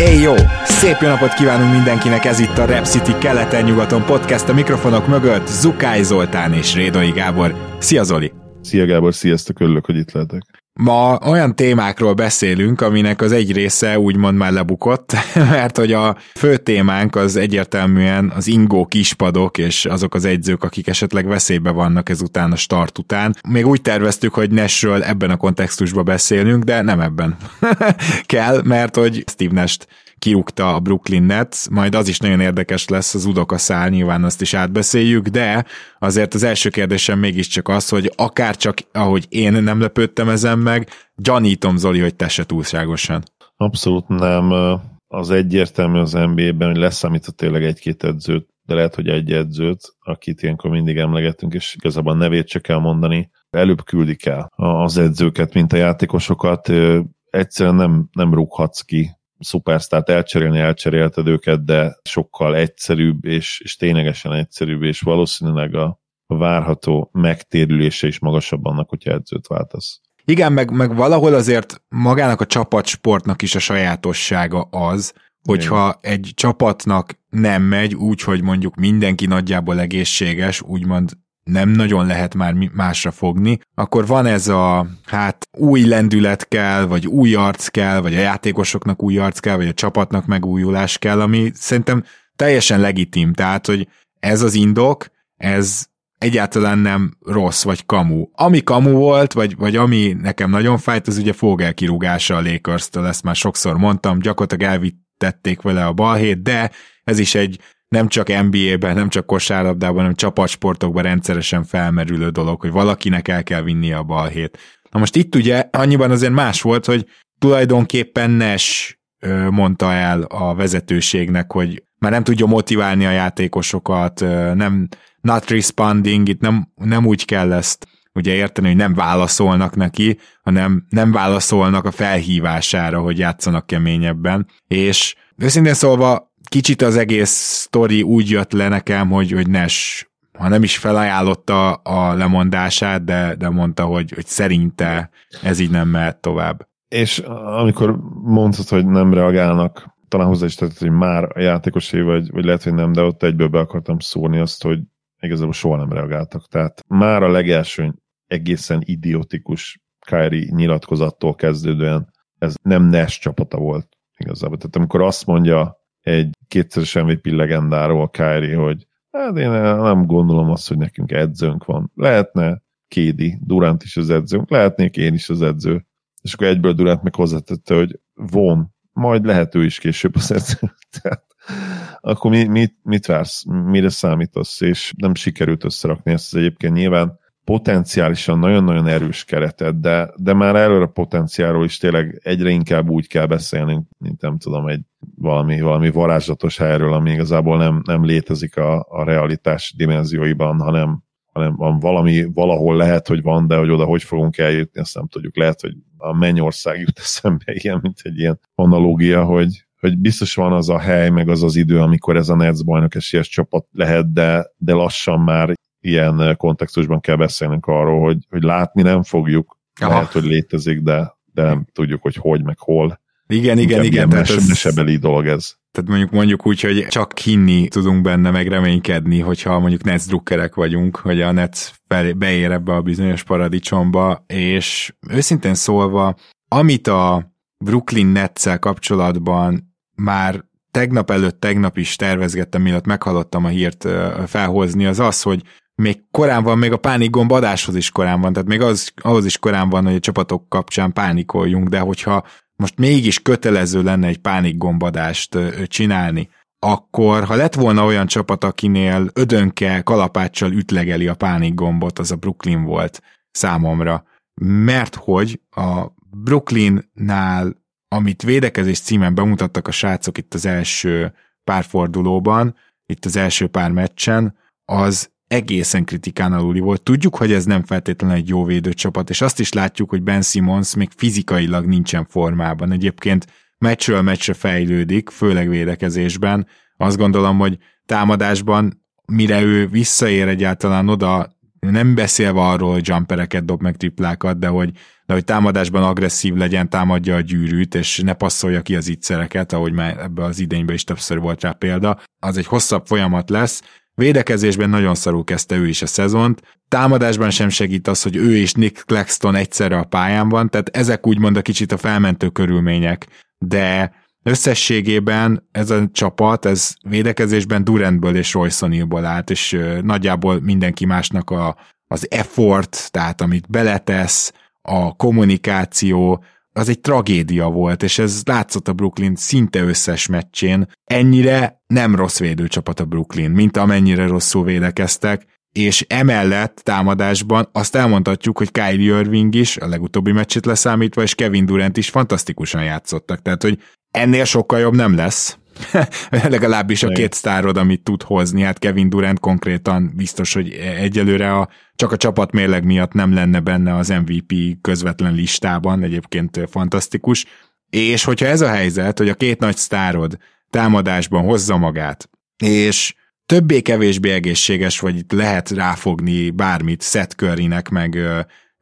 Éj jó! Szép jó napot kívánunk mindenkinek, ez itt a Rep City keleten-nyugaton podcast a mikrofonok mögött Zukály Zoltán és Rédai Gábor. Szia Zoli! Szia Gábor, sziasztok, örülök, hogy itt lehetek. Ma olyan témákról beszélünk, aminek az egy része úgymond már lebukott, mert hogy a fő témánk az egyértelműen az ingó kispadok és azok az egyzők, akik esetleg veszélybe vannak ezután a start után. Még úgy terveztük, hogy Nashről ebben a kontextusban beszélünk, de nem ebben kell, mert hogy Steve Nash kirúgta a Brooklyn Nets, majd az is nagyon érdekes lesz az udoka szál, nyilván azt is átbeszéljük, de azért az első kérdésem mégiscsak az, hogy akár csak ahogy én nem lepődtem ezen meg, gyanítom Zoli, hogy te se túlságosan. Abszolút nem. Az egyértelmű az NBA-ben, hogy leszámított tényleg egy-két edzőt, de lehet, hogy egy edzőt, akit ilyenkor mindig emlegetünk, és igazából nevét csak kell mondani, előbb küldik el az edzőket, mint a játékosokat. Egyszerűen nem, nem rúghatsz ki szupersztárt elcserélni, elcserélted őket, de sokkal egyszerűbb, és, és ténylegesen egyszerűbb, és valószínűleg a, várható megtérülése is magasabb annak, hogyha edzőt váltasz. Igen, meg, meg valahol azért magának a csapatsportnak is a sajátossága az, hogyha Igen. egy csapatnak nem megy úgy, hogy mondjuk mindenki nagyjából egészséges, úgymond nem nagyon lehet már másra fogni, akkor van ez a, hát új lendület kell, vagy új arc kell, vagy a játékosoknak új arc kell, vagy a csapatnak megújulás kell, ami szerintem teljesen legitim, tehát, hogy ez az indok, ez egyáltalán nem rossz, vagy kamu. Ami kamu volt, vagy, vagy ami nekem nagyon fájt, az ugye Fogel kirúgása a Lakers-től, ezt már sokszor mondtam, gyakorlatilag elvittették vele a balhét, de ez is egy nem csak NBA-ben, nem csak kosárlabdában, hanem csapatsportokban rendszeresen felmerülő dolog, hogy valakinek el kell vinnie a balhét. Na most itt ugye annyiban azért más volt, hogy tulajdonképpen Nash mondta el a vezetőségnek, hogy már nem tudja motiválni a játékosokat, nem not responding, itt nem, nem úgy kell ezt ugye érteni, hogy nem válaszolnak neki, hanem nem válaszolnak a felhívására, hogy játszanak keményebben, és őszintén szólva kicsit az egész sztori úgy jött le nekem, hogy, hogy Nes ha nem is felajánlotta a lemondását, de, de mondta, hogy, hogy szerinte ez így nem mehet tovább. És amikor mondtad, hogy nem reagálnak, talán hozzá is tett, hogy már a játékosé vagy, vagy lehet, hogy nem, de ott egyből be akartam szórni azt, hogy igazából soha nem reagáltak. Tehát már a legelső egészen idiotikus Kyrie nyilatkozattól kezdődően ez nem Nash csapata volt igazából. Tehát amikor azt mondja egy kétszeres MVP legendáról Kyrie, hogy hát én nem gondolom azt, hogy nekünk edzőnk van. Lehetne Kédi, Durant is az edzőnk, lehetnék én is az edző. És akkor egyből Durant meg hozzátette, hogy von, majd lehet ő is később az edző. Tehát, akkor mi, mit, mit vársz, mire számítasz, és nem sikerült összerakni ezt az egyébként nyilván potenciálisan nagyon-nagyon erős keretet, de, de már a potenciáról is tényleg egyre inkább úgy kell beszélnünk, mint nem tudom, egy valami, valami varázslatos helyről, ami igazából nem, nem létezik a, a realitás dimenzióiban, hanem, hanem van valami, valahol lehet, hogy van, de hogy oda hogy fogunk eljutni, azt nem tudjuk. Lehet, hogy a mennyország jut eszembe ilyen, mint egy ilyen analógia, hogy, hogy biztos van az a hely, meg az az idő, amikor ez a Nets bajnok esélyes csapat lehet, de, de lassan már ilyen kontextusban kell beszélnünk arról, hogy, hogy látni nem fogjuk, Aha. lehet, hogy létezik, de, de nem tudjuk, hogy hogy, meg hol. Igen, igen, igen. Tehát ez, mesebeli dolog ez. Tehát mondjuk mondjuk úgy, hogy csak hinni tudunk benne, meg reménykedni, hogyha mondjuk Nets drukkerek vagyunk, hogy a Nets beér ebbe a bizonyos paradicsomba, és őszintén szólva, amit a Brooklyn nets kapcsolatban már tegnap előtt, tegnap is tervezgettem, mielőtt meghallottam a hírt felhozni, az az, hogy még korán van, még a pánikgomb adáshoz is korán van, tehát még az, ahhoz is korán van, hogy a csapatok kapcsán pánikoljunk, de hogyha most mégis kötelező lenne egy pánikgombadást csinálni, akkor ha lett volna olyan csapat, akinél ödönke kalapáccsal ütlegeli a pánikgombot, az a Brooklyn volt számomra. Mert hogy a Brooklynnál, amit védekezés címen bemutattak a srácok itt az első pár fordulóban, itt az első pár meccsen, az egészen kritikán aluli volt. Tudjuk, hogy ez nem feltétlenül egy jó védőcsapat, és azt is látjuk, hogy Ben Simmons még fizikailag nincsen formában. Egyébként meccsről meccsre fejlődik, főleg védekezésben. Azt gondolom, hogy támadásban, mire ő visszaér egyáltalán oda, nem beszélve arról, hogy jumpereket dob meg triplákat, de hogy, de hogy támadásban agresszív legyen, támadja a gyűrűt, és ne passzolja ki az ittszereket, ahogy már ebbe az idényben is többször volt rá példa. Az egy hosszabb folyamat lesz, Védekezésben nagyon szarul kezdte ő is a szezont, támadásban sem segít az, hogy ő és Nick Claxton egyszerre a pályán van, tehát ezek úgymond a kicsit a felmentő körülmények, de összességében ez a csapat, ez védekezésben Durantből és Royce állt, és nagyjából mindenki másnak a, az effort, tehát amit beletesz, a kommunikáció, az egy tragédia volt, és ez látszott a Brooklyn szinte összes meccsén. Ennyire nem rossz védőcsapat a Brooklyn, mint amennyire rosszul védekeztek, és emellett támadásban azt elmondhatjuk, hogy Kylie Irving is, a legutóbbi meccsét leszámítva, és Kevin Durant is fantasztikusan játszottak, tehát hogy ennél sokkal jobb nem lesz, legalábbis a két sztárod, amit tud hozni, hát Kevin Durant konkrétan biztos, hogy egyelőre a, csak a csapat mérleg miatt nem lenne benne az MVP közvetlen listában, egyébként fantasztikus, és hogyha ez a helyzet, hogy a két nagy sztárod támadásban hozza magát, és többé-kevésbé egészséges, vagy itt lehet ráfogni bármit Seth Currynek, meg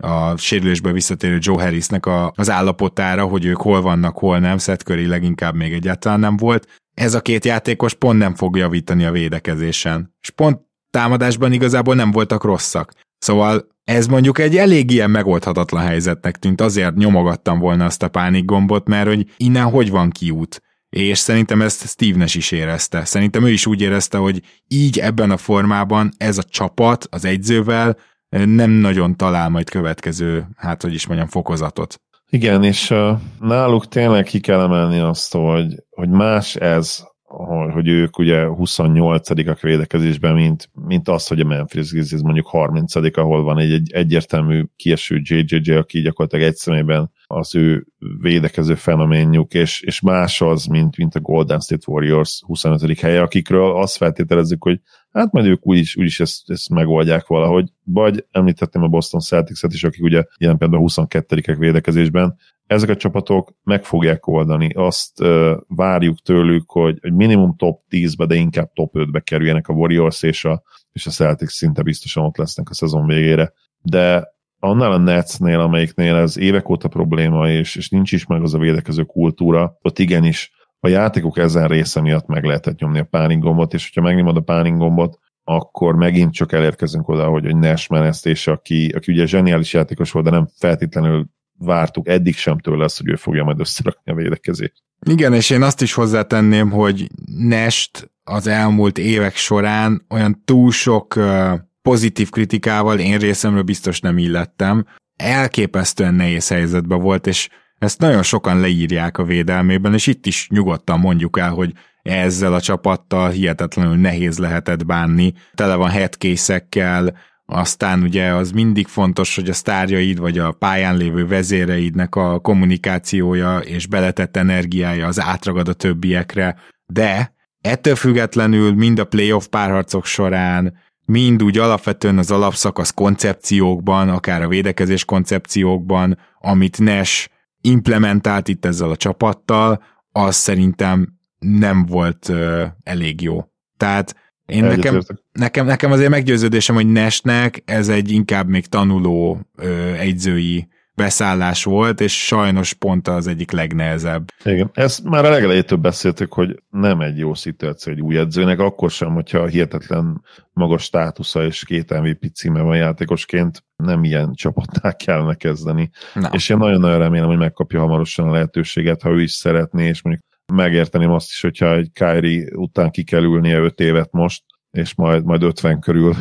a sérülésből visszatérő Joe Harrisnek a, az állapotára, hogy ők hol vannak, hol nem, Seth Curry leginkább még egyáltalán nem volt. Ez a két játékos pont nem fog javítani a védekezésen. És pont támadásban igazából nem voltak rosszak. Szóval ez mondjuk egy elég ilyen megoldhatatlan helyzetnek tűnt, azért nyomogattam volna azt a pánik gombot, mert hogy innen hogy van kiút. És szerintem ezt Steve Nash is érezte. Szerintem ő is úgy érezte, hogy így ebben a formában ez a csapat az egyzővel nem nagyon talál majd következő, hát hogy is mondjam, fokozatot. Igen, és náluk tényleg ki kell emelni azt, hogy, hogy más ez, hogy ők ugye 28-ak védekezésben, mint, mint az, hogy a Memphis Grizzlies mondjuk 30 ahol van egy, egy egyértelmű kieső JJJ, aki gyakorlatilag egy szemében az ő védekező fenoménjuk, és, és más az, mint, mint a Golden State Warriors 25. helye, akikről azt feltételezzük, hogy hát majd ők úgyis, úgyis ezt, ezt megoldják valahogy. Vagy említettem a Boston Celtics-et is, akik ugye ilyen például 22-ek védekezésben, ezek a csapatok meg fogják oldani. Azt uh, várjuk tőlük, hogy, hogy minimum top 10-be, de inkább top 5-be kerüljenek a Warriors és a, és a Celtics szinte biztosan ott lesznek a szezon végére. De annál a Netsnél, amelyiknél ez évek óta probléma, és, és nincs is meg az a védekező kultúra, ott igenis a játékok ezen része miatt meg lehetett nyomni a pánik gombot, és hogyha megnyomod a pánik gombot, akkor megint csak elérkezünk oda, hogy, hogy Nash menesztés, aki, aki ugye zseniális játékos volt, de nem feltétlenül vártuk eddig sem tőle azt, hogy ő fogja majd összerakni a védekezést. Igen, és én azt is hozzátenném, hogy Nest az elmúlt évek során olyan túl sok pozitív kritikával én részemről biztos nem illettem. Elképesztően nehéz helyzetben volt, és ezt nagyon sokan leírják a védelmében, és itt is nyugodtan mondjuk el, hogy ezzel a csapattal hihetetlenül nehéz lehetett bánni. Tele van headcase aztán ugye az mindig fontos, hogy a sztárjaid vagy a pályán lévő vezéreidnek a kommunikációja és beletett energiája az átragad a többiekre, de ettől függetlenül mind a playoff párharcok során, mind úgy alapvetően az alapszakasz koncepciókban, akár a védekezés koncepciókban, amit Nash implementált itt ezzel a csapattal, az szerintem nem volt elég jó. Tehát én nekem, nekem, nekem azért meggyőződésem, hogy Nesnek ez egy inkább még tanuló ö, egyzői beszállás volt, és sajnos pont az egyik legnehezebb. Igen, ezt már a legelejétől beszéltük, hogy nem egy jó szituáció egy új edzőnek, akkor sem, hogyha hihetetlen magas státusza és két MVP címe van játékosként, nem ilyen csapatnál kellene kezdeni. Na. És én nagyon-nagyon remélem, hogy megkapja hamarosan a lehetőséget, ha ő is szeretné, és mondjuk megérteném azt is, hogyha egy Kyrie után ki kell ülnie 5 évet most, és majd, majd 50 körül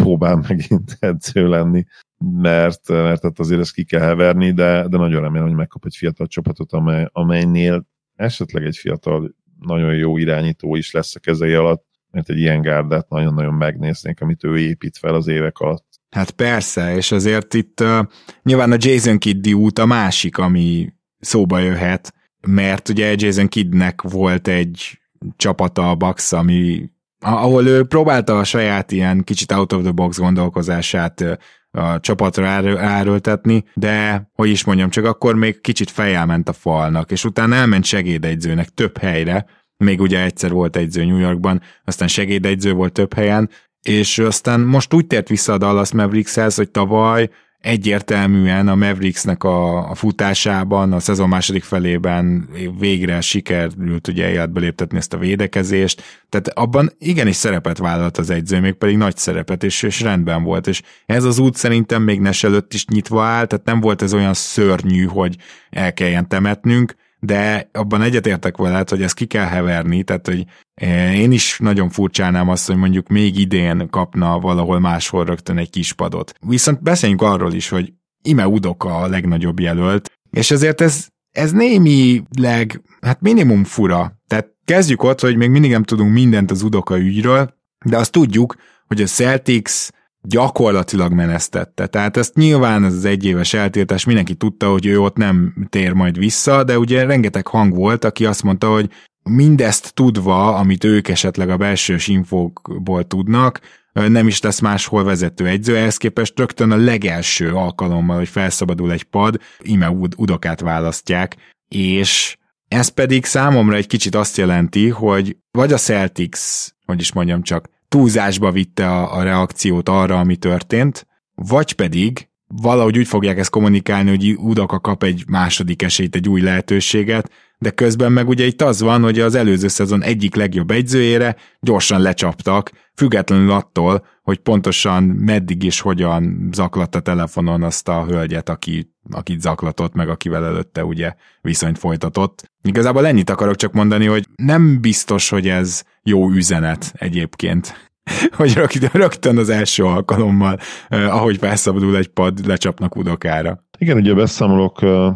próbál megint edző lenni, mert, mert azért ezt ki kell heverni, de, de nagyon remélem, hogy megkap egy fiatal csapatot, amely, amelynél esetleg egy fiatal, nagyon jó irányító is lesz a kezei alatt, mert egy ilyen gárdát nagyon-nagyon megnéznénk, amit ő épít fel az évek alatt. Hát persze, és azért itt uh, nyilván a Jason Kiddy út a másik, ami szóba jöhet, mert ugye Jason Kiddnek volt egy csapata a Bucks, ami ahol ő próbálta a saját ilyen kicsit out of the box gondolkozását a csapatra áröltetni, de hogy is mondjam, csak akkor még kicsit fejjel ment a falnak, és utána elment segédegyzőnek több helyre, még ugye egyszer volt egyző New Yorkban, aztán segédegyző volt több helyen, és aztán most úgy tért vissza a Dallas Maverickshez, hogy tavaly egyértelműen a Mavericksnek a, a futásában, a szezon második felében végre sikerült ugye életbe léptetni ezt a védekezést, tehát abban igenis szerepet vállalt az egyző, még pedig nagy szerepet, és, és rendben volt, és ez az út szerintem még Nes előtt is nyitva áll, tehát nem volt ez olyan szörnyű, hogy el kelljen temetnünk, de abban egyetértek veled, hogy ezt ki kell heverni, tehát hogy eh, én is nagyon furcsálnám azt, hogy mondjuk még idén kapna valahol máshol rögtön egy kis padot. Viszont beszéljünk arról is, hogy Ime Udoka a legnagyobb jelölt, és ezért ez, ez némileg, hát minimum fura. Tehát kezdjük ott, hogy még mindig nem tudunk mindent az Udoka ügyről, de azt tudjuk, hogy a Celtics gyakorlatilag menesztette. Tehát ezt nyilván ez az egyéves eltiltás, mindenki tudta, hogy ő ott nem tér majd vissza, de ugye rengeteg hang volt, aki azt mondta, hogy mindezt tudva, amit ők esetleg a belsős infókból tudnak, nem is lesz máshol vezető egyző, ehhez képest rögtön a legelső alkalommal, hogy felszabadul egy pad, ime udokát választják, és ez pedig számomra egy kicsit azt jelenti, hogy vagy a Celtics, hogy is mondjam csak, túlzásba vitte a, a reakciót arra, ami történt, vagy pedig valahogy úgy fogják ezt kommunikálni, hogy Udaka kap egy második esélyt, egy új lehetőséget, de közben meg ugye itt az van, hogy az előző szezon egyik legjobb egyzőjére gyorsan lecsaptak, függetlenül attól, hogy pontosan meddig és hogyan zaklatta telefonon azt a hölgyet, aki, akit zaklatott, meg akivel előtte ugye viszonyt folytatott. Igazából ennyit akarok csak mondani, hogy nem biztos, hogy ez jó üzenet egyébként hogy rögtön, az első alkalommal, eh, ahogy felszabadul egy pad, lecsapnak udokára. Igen, ugye a beszámolók eh,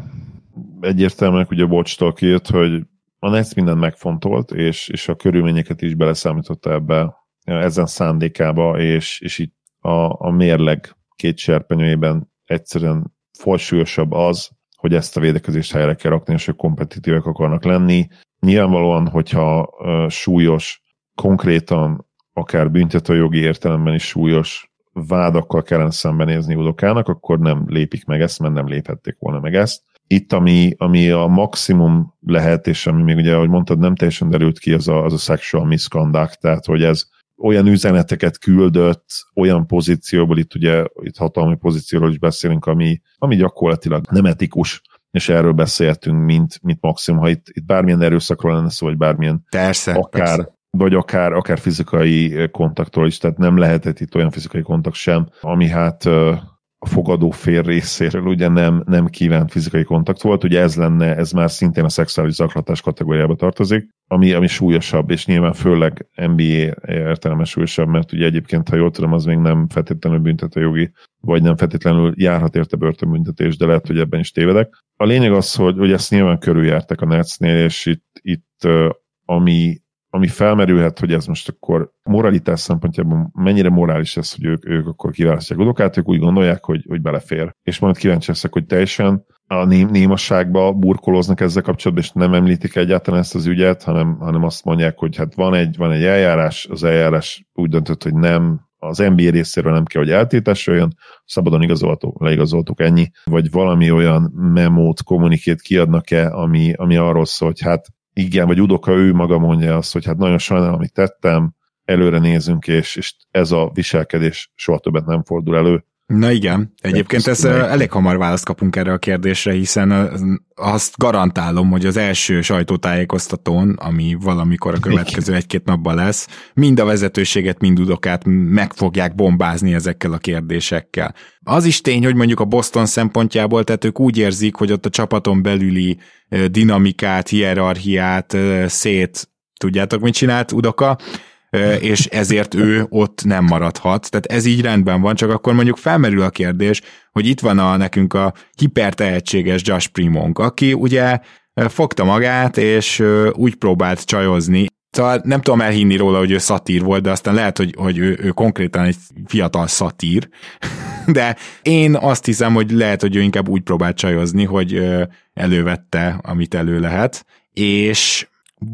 egyértelműen ugye Bocstól kijött, hogy a Nets mindent megfontolt, és, és a körülményeket is beleszámította ebbe ezen szándékába, és, és itt a, a mérleg két serpenyőjében egyszerűen folsúlyosabb az, hogy ezt a védekezést helyre kell rakni, és ők kompetitívek akarnak lenni. Nyilvánvalóan, hogyha uh, súlyos, konkrétan akár büntetőjogi értelemben is súlyos vádakkal kellene szembenézni Udokának, akkor nem lépik meg ezt, mert nem léphették volna meg ezt. Itt, ami, ami a maximum lehet, és ami még ugye, ahogy mondtad, nem teljesen derült ki, az a, az a sexual misconduct, tehát hogy ez olyan üzeneteket küldött, olyan pozícióból, itt ugye itt hatalmi pozícióról is beszélünk, ami, ami gyakorlatilag nem etikus, és erről beszéltünk, mint, mint maximum, ha itt, itt bármilyen erőszakról lenne szó, vagy bármilyen persze, akár, persze. vagy akár, akár fizikai kontaktról is, tehát nem lehetett itt olyan fizikai kontakt sem, ami hát a fogadó fél részéről ugye nem, nem kívánt fizikai kontakt volt, ugye ez lenne, ez már szintén a szexuális zaklatás kategóriába tartozik, ami, ami súlyosabb, és nyilván főleg NBA értelemben súlyosabb, mert ugye egyébként, ha jól tudom, az még nem feltétlenül büntető jogi, vagy nem feltétlenül járhat érte börtönbüntetés, de lehet, hogy ebben is tévedek. A lényeg az, hogy, hogy ezt nyilván körüljártak a Netsnél, és itt, itt ami ami felmerülhet, hogy ez most akkor moralitás szempontjából mennyire morális ez, hogy ők, ők akkor kiválasztják Udokát, ők úgy gondolják, hogy, hogy belefér. És majd kíváncsi leszek, hogy teljesen a ném, némasságba burkolóznak ezzel kapcsolatban, és nem említik egyáltalán ezt az ügyet, hanem, hanem azt mondják, hogy hát van egy, van egy eljárás, az eljárás úgy döntött, hogy nem az NBA részéről nem kell, hogy eltétás jön, szabadon igazoltuk, leigazoltuk ennyi, vagy valami olyan memót, kommunikét kiadnak-e, ami, ami arról szól, hogy hát igen, vagy Udoka ő maga mondja azt, hogy hát nagyon sajnálom, amit tettem, előre nézünk, és, és ez a viselkedés soha többet nem fordul elő. Na igen, egyébként ez elég hamar választ kapunk erre a kérdésre, hiszen azt garantálom, hogy az első sajtótájékoztatón, ami valamikor a következő egy-két napban lesz, mind a vezetőséget, mind udokát meg fogják bombázni ezekkel a kérdésekkel. Az is tény, hogy mondjuk a Boston szempontjából, tehát ők úgy érzik, hogy ott a csapaton belüli dinamikát, hierarchiát szét tudjátok, mit csinált Udoka? És ezért ő ott nem maradhat. Tehát ez így rendben van, csak akkor mondjuk felmerül a kérdés, hogy itt van a nekünk a hipertehetséges Josh Primonk, aki ugye fogta magát, és úgy próbált csajozni, Szóval nem tudom elhinni róla, hogy ő szatír volt, de aztán lehet, hogy, hogy ő, ő konkrétan egy fiatal szatír. De én azt hiszem, hogy lehet, hogy ő inkább úgy próbált csajozni, hogy elővette, amit elő lehet, és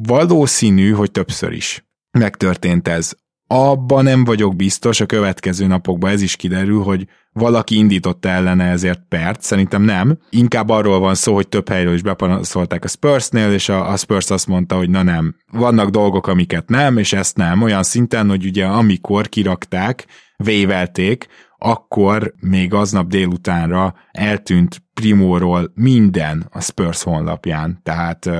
valószínű, hogy többször is. Megtörtént ez. Abban nem vagyok biztos, a következő napokban ez is kiderül, hogy valaki indította ellene ezért pert, szerintem nem. Inkább arról van szó, hogy több helyről is bepanaszolták a Spursnél, és a, a Spurs azt mondta, hogy na nem, vannak dolgok, amiket nem, és ezt nem, olyan szinten, hogy ugye amikor kirakták, vévelték, akkor még aznap délutánra eltűnt Primóról minden a Spurs honlapján, tehát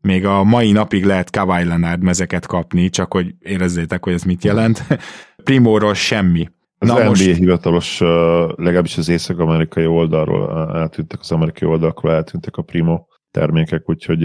még a mai napig lehet Kawhi Leonard mezeket kapni, csak hogy érezzétek, hogy ez mit jelent. Primóról semmi. Az Na NBA most... hivatalos, legalábbis az észak-amerikai oldalról eltűntek, az amerikai oldalról eltűntek a Primo termékek, úgyhogy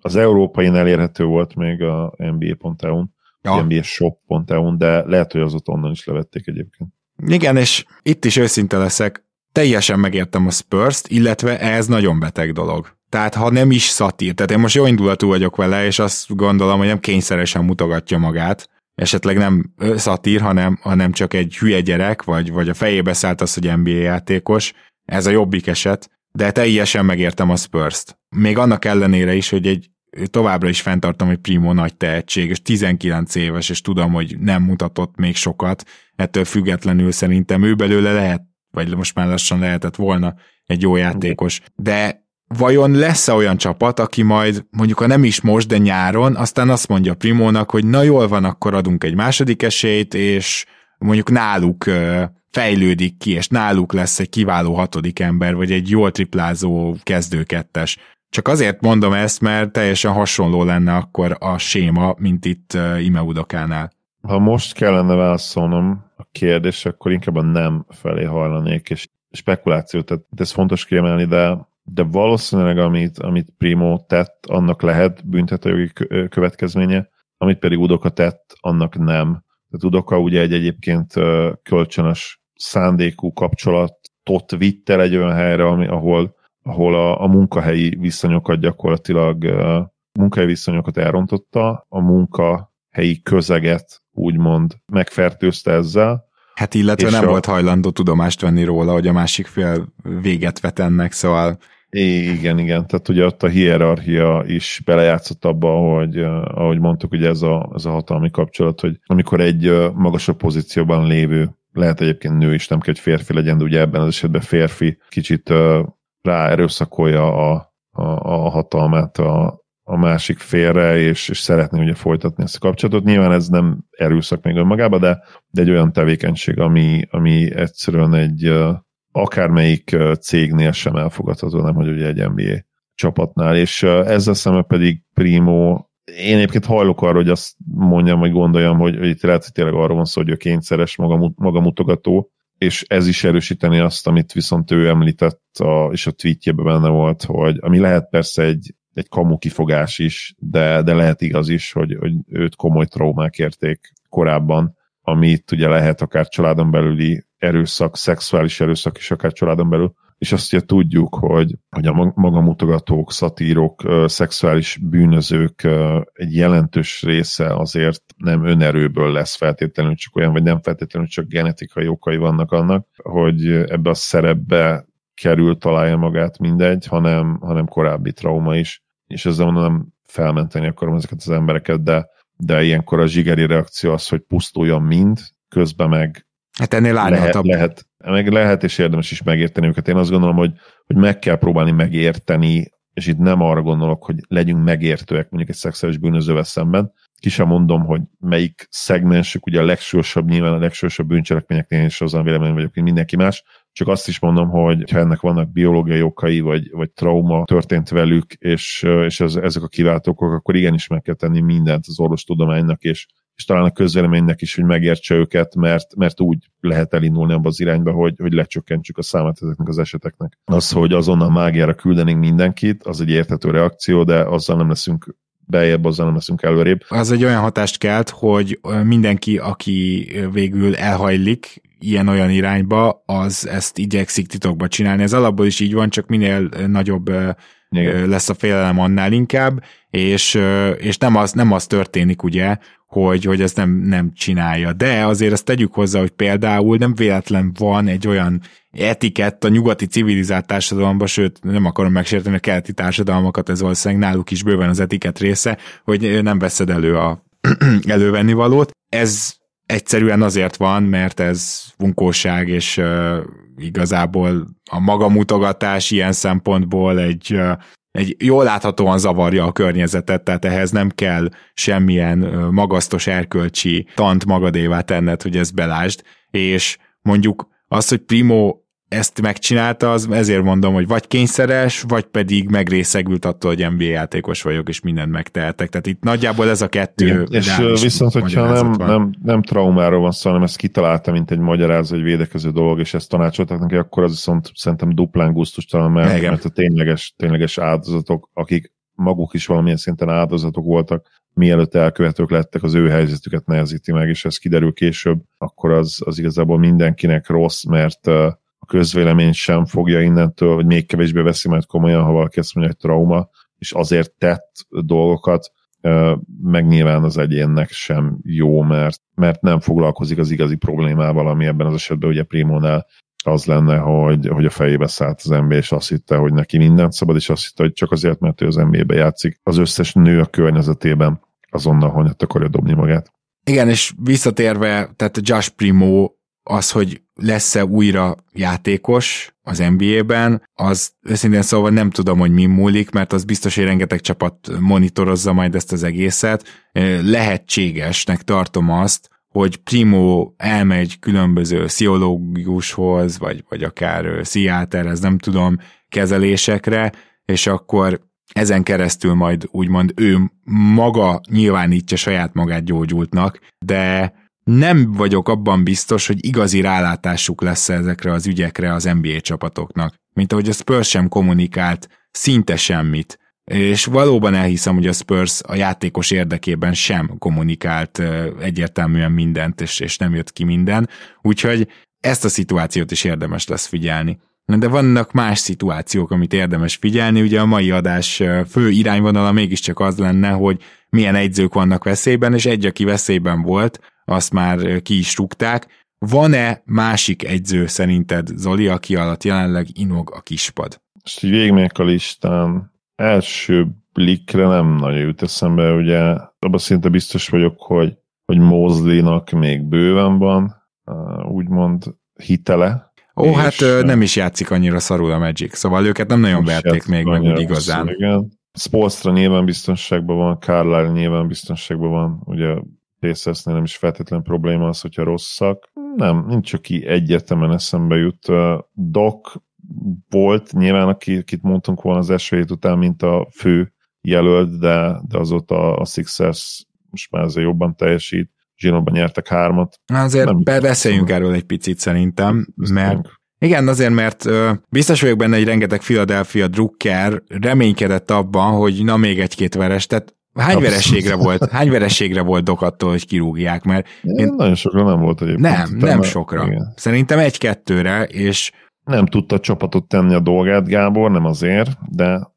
az európai elérhető volt még a NBA.eu-n, ja. NBA shop.eu-n, de lehet, hogy azot onnan is levették egyébként. Igen, és itt is őszinte leszek, teljesen megértem a Spurs-t, illetve ez nagyon beteg dolog. Tehát ha nem is szatír, tehát én most jó indulatú vagyok vele, és azt gondolom, hogy nem kényszeresen mutogatja magát, esetleg nem szatír, hanem, hanem csak egy hülye gyerek, vagy, vagy a fejébe szállt az, hogy NBA játékos, ez a jobbik eset, de teljesen megértem a Spurs-t. Még annak ellenére is, hogy egy továbbra is fenntartom, hogy Primo nagy tehetség, és 19 éves, és tudom, hogy nem mutatott még sokat, ettől függetlenül szerintem ő belőle lehet, vagy most már lassan lehetett volna egy jó játékos, de vajon lesz-e olyan csapat, aki majd mondjuk ha nem is most, de nyáron, aztán azt mondja Primónak, hogy na jól van, akkor adunk egy második esélyt, és mondjuk náluk fejlődik ki, és náluk lesz egy kiváló hatodik ember, vagy egy jól triplázó kezdőkettes. Csak azért mondom ezt, mert teljesen hasonló lenne akkor a séma, mint itt Imeudokánál. Ha most kellene válaszolnom a kérdés, akkor inkább a nem felé hajlanék, és spekuláció, tehát ez fontos kiemelni, de de valószínűleg amit, amit Primo tett, annak lehet büntetőjogi következménye, amit pedig Udoka tett, annak nem. Tehát Udoka ugye egy egyébként kölcsönös szándékú kapcsolatot vitt el egy olyan helyre, ami, ahol, ahol a, a munkahelyi viszonyokat gyakorlatilag munkahelyi viszonyokat elrontotta, a munkahelyi közeget úgymond megfertőzte ezzel, Hát illetve nem a... volt hajlandó tudomást venni róla, hogy a másik fél véget vet ennek, szóval igen, igen. Tehát ugye ott a hierarchia is belejátszott abba, hogy ahogy mondtuk, ugye ez a, ez a hatalmi kapcsolat, hogy amikor egy magasabb pozícióban lévő, lehet egyébként nő is, nem kell, hogy férfi legyen, de ugye ebben az esetben férfi kicsit rá erőszakolja a, a, a hatalmát a, a másik félre, és, és szeretné ugye folytatni ezt a kapcsolatot. Nyilván ez nem erőszak még önmagában, de, de egy olyan tevékenység, ami, ami egyszerűen egy akármelyik cégnél sem elfogadható, nem hogy ugye egy NBA csapatnál, és ezzel szemben pedig Primo én egyébként hajlok arra, hogy azt mondjam, vagy gondoljam, hogy, hogy itt lehet, hogy tényleg arról van szó, hogy ő kényszeres maga, maga mutogató, és ez is erősíteni azt, amit viszont ő említett, a, és a tweetjében benne volt, hogy ami lehet persze egy, egy kamu kifogás is, de, de lehet igaz is, hogy, hogy őt komoly traumák érték korábban, amit ugye lehet akár családon belüli erőszak, szexuális erőszak is akár családon belül, és azt ugye tudjuk, hogy, hogy a magamutogatók, szatírok, szexuális bűnözők egy jelentős része azért nem önerőből lesz feltétlenül csak olyan, vagy nem feltétlenül csak genetikai okai vannak annak, hogy ebbe a szerepbe kerül, találja magát mindegy, hanem, hanem korábbi trauma is, és ezzel nem felmenteni akarom ezeket az embereket, de, de ilyenkor a zsigeri reakció az, hogy pusztuljon mind, közben meg Hát ennél lehet, lehet, meg lehet, és érdemes is megérteni őket. Én azt gondolom, hogy, hogy meg kell próbálni megérteni, és itt nem arra gondolok, hogy legyünk megértőek mondjuk egy szexuális bűnözővel szemben. Ki sem mondom, hogy melyik szegmensük, ugye a legsősabb, nyilván a legsősabb bűncselekményeknél is azon vélemény vagyok, mint mindenki más, csak azt is mondom, hogy ha ennek vannak biológiai okai, vagy, vagy trauma történt velük, és, és ez, ezek a kiváltók, akkor igenis meg kell tenni mindent az orvostudománynak, és és talán a közvéleménynek is, hogy megértse őket, mert, mert úgy lehet elindulni abba az irányba, hogy, hogy lecsökkentsük a számát ezeknek az eseteknek. Az, hogy azonnal mágiára küldenénk mindenkit, az egy érthető reakció, de azzal nem leszünk beljebb, azzal nem leszünk előrébb. Az egy olyan hatást kelt, hogy mindenki, aki végül elhajlik ilyen-olyan irányba, az ezt igyekszik titokba csinálni. Ez alapból is így van, csak minél nagyobb igen. lesz a félelem annál inkább, és, és nem, az, nem az történik ugye, hogy, hogy ezt nem, nem csinálja. De azért ezt tegyük hozzá, hogy például nem véletlen van egy olyan etikett a nyugati civilizált társadalomban, sőt nem akarom megsérteni a keleti társadalmakat, ez valószínűleg náluk is bőven az etikett része, hogy nem veszed elő a elővenni valót. Ez egyszerűen azért van, mert ez bunkóság, és uh, igazából a magamutogatás ilyen szempontból egy, uh, egy jól láthatóan zavarja a környezetet, tehát ehhez nem kell semmilyen uh, magasztos erkölcsi tant magadévá tenned, hogy ezt belásd, és mondjuk az, hogy Primo ezt megcsinálta, az ezért mondom, hogy vagy kényszeres, vagy pedig megrészegült attól, hogy NBA játékos vagyok, és mindent megtehetek. Tehát itt nagyjából ez a kettő. Igen, és viszont, hogyha nem, nem, nem traumáról van szó, hanem ezt kitalálta, mint egy magyarázó, egy védekező dolog, és ezt tanácsoltak neki, akkor az viszont szerintem duplán gusztustalan, mert, mert a tényleges, tényleges áldozatok, akik maguk is valamilyen szinten áldozatok voltak, mielőtt elkövetők lettek, az ő helyzetüket nehezíti meg, és ez kiderül később, akkor az, az igazából mindenkinek rossz, mert közvélemény sem fogja innentől, vagy még kevésbé veszi majd komolyan, ha valaki ezt mondja, hogy trauma, és azért tett dolgokat, meg nyilván az egyénnek sem jó, mert, mert nem foglalkozik az igazi problémával, ami ebben az esetben ugye Primónál az lenne, hogy, hogy a fejébe szállt az NBA, és azt hitte, hogy neki mindent szabad, és azt hitte, hogy csak azért, mert ő az NBA-be játszik, az összes nő a környezetében azonnal honyat akarja dobni magát. Igen, és visszatérve, tehát Josh Primo az, hogy lesz-e újra játékos az NBA-ben, az őszintén szóval nem tudom, hogy mi múlik, mert az biztos, hogy rengeteg csapat monitorozza majd ezt az egészet. Lehetségesnek tartom azt, hogy Primo elmegy különböző sziológushoz, vagy, vagy akár ez nem tudom, kezelésekre, és akkor ezen keresztül majd úgymond ő maga nyilvánítja saját magát gyógyultnak, de nem vagyok abban biztos, hogy igazi rálátásuk lesz ezekre az ügyekre az NBA csapatoknak. Mint ahogy a Spurs sem kommunikált szinte semmit. És valóban elhiszem, hogy a Spurs a játékos érdekében sem kommunikált egyértelműen mindent, és, és nem jött ki minden. Úgyhogy ezt a szituációt is érdemes lesz figyelni. De vannak más szituációk, amit érdemes figyelni. Ugye a mai adás fő irányvonala mégiscsak az lenne, hogy milyen egyzők vannak veszélyben, és egy, aki veszélyben volt, azt már ki is rúgták. Van-e másik egyző szerinted, Zoli, aki alatt jelenleg inog a kispad? Most így végigmegyek a listán. Első blikre nem nagyon jut eszembe, ugye abban szinte biztos vagyok, hogy, hogy Mosley-nak még bőven van, úgymond hitele. Ó, hát nem is játszik annyira szarul a Magic, szóval őket nem nagyon verték még meg úgy igazán. Igen. Spolstra nyilván biztonságban van, Carlisle nyilván biztonságban van, ugye Pacers nem is feltétlen probléma az, hogyha rosszak. Nem, nincs, aki egyértelműen eszembe jut. Doc volt nyilván, akit mondtunk volna az hét után, mint a fő jelölt, de, de azóta a Sixers most már azért jobban teljesít. Zsinóban nyertek hármat. Azért beszéljünk erről egy picit szerintem, mert igen, azért, mert ö, biztos vagyok benne, hogy rengeteg Philadelphia drukker reménykedett abban, hogy na még egy-két veres, tehát Hány vereségre volt, hány vereségre volt Dok attól, hogy kirúgják? Mert én... Nagyon sokra nem volt egyébként. Nem, nem sokra. Igen. Szerintem egy-kettőre, és... Nem tudta a csapatot tenni a dolgát, Gábor, nem azért, de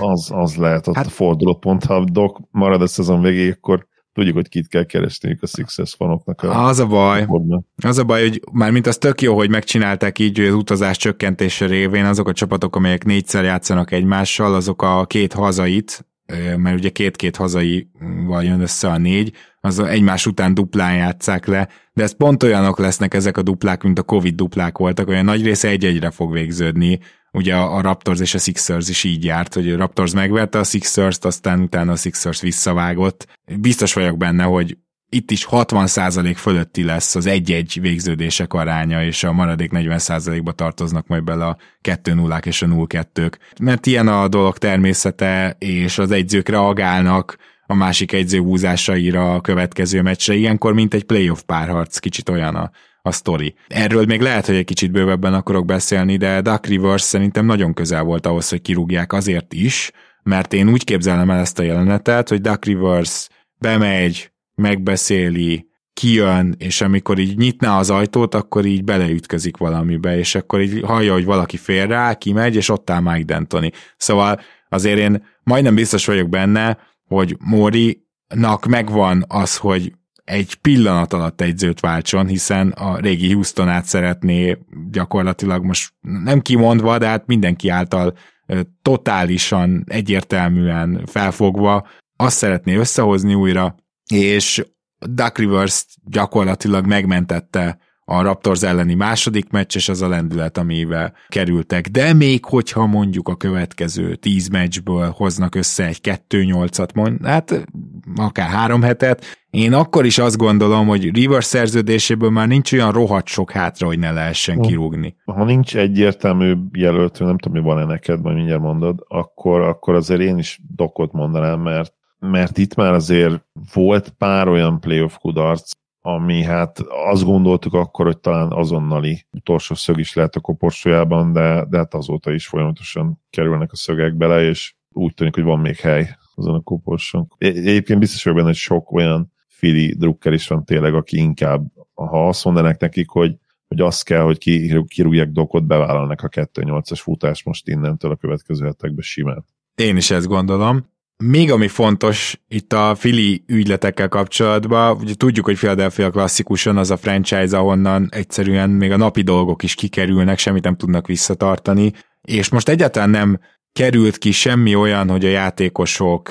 az, az lehet ott hát... a fordulópont. Ha Dok marad a szezon végéig, akkor tudjuk, hogy kit kell keresniük a Sixers fanoknak. A az a baj, a az a baj, hogy már mint az tök jó, hogy megcsinálták így, hogy az utazás csökkentése révén azok a csapatok, amelyek négyszer játszanak egymással, azok a két hazait, mert ugye két-két hazaival jön össze a négy, az egymás után duplán játszák le, de ez pont olyanok lesznek ezek a duplák, mint a Covid duplák voltak, olyan nagy része egy-egyre fog végződni, ugye a Raptors és a Sixers is így járt, hogy a Raptors megverte a Sixers-t, aztán utána a Sixers visszavágott. Biztos vagyok benne, hogy itt is 60% fölötti lesz az egy-egy végződések aránya, és a maradék 40%-ba tartoznak majd bele a 2 0 és a 0 2 Mert ilyen a dolog természete, és az egyzők reagálnak a másik egyző húzásaira a következő meccsre. Ilyenkor, mint egy playoff párharc, kicsit olyan a, a sztori. Erről még lehet, hogy egy kicsit bővebben akarok beszélni, de Duck Rivers szerintem nagyon közel volt ahhoz, hogy kirúgják azért is, mert én úgy képzelem el ezt a jelenetet, hogy Duck Rivers bemegy, megbeszéli, kijön, és amikor így nyitná az ajtót, akkor így beleütközik valamibe, és akkor így hallja, hogy valaki fél rá, kimegy, és ott áll Mike D'Antoni. Szóval azért én majdnem biztos vagyok benne, hogy Móri-nak megvan az, hogy egy pillanat alatt egyzőt váltson, hiszen a régi Houstonát szeretné gyakorlatilag most nem kimondva, de hát mindenki által totálisan egyértelműen felfogva azt szeretné összehozni újra, és Duck Rivers gyakorlatilag megmentette a Raptors elleni második meccs, és az a lendület, amivel kerültek. De még hogyha mondjuk a következő tíz meccsből hoznak össze egy 2-8-at, mond, hát akár három hetet, én akkor is azt gondolom, hogy Rivers szerződéséből már nincs olyan rohadt sok hátra, hogy ne lehessen kirúgni. Ha nincs egyértelmű jelöltő, nem tudom, mi van-e neked, majd mindjárt mondod, akkor, akkor azért én is dokot mondanám, mert mert itt már azért volt pár olyan playoff kudarc, ami hát azt gondoltuk akkor, hogy talán azonnali utolsó szög is lehet a koporsójában, de, de hát azóta is folyamatosan kerülnek a szögek bele, és úgy tűnik, hogy van még hely azon a koporson. Egyébként biztos vagyok benne, hogy sok olyan fili drukker is van tényleg, aki inkább, ha azt mondanak nekik, hogy, hogy azt kell, hogy kirúgják dokot, bevállalnak a 2-8-as futás most innentől a következő hetekben simán. Én is ezt gondolom. Még ami fontos itt a Fili ügyletekkel kapcsolatban, ugye tudjuk, hogy Philadelphia klasszikusan az a franchise, ahonnan egyszerűen még a napi dolgok is kikerülnek, semmit nem tudnak visszatartani, és most egyáltalán nem került ki semmi olyan, hogy a játékosok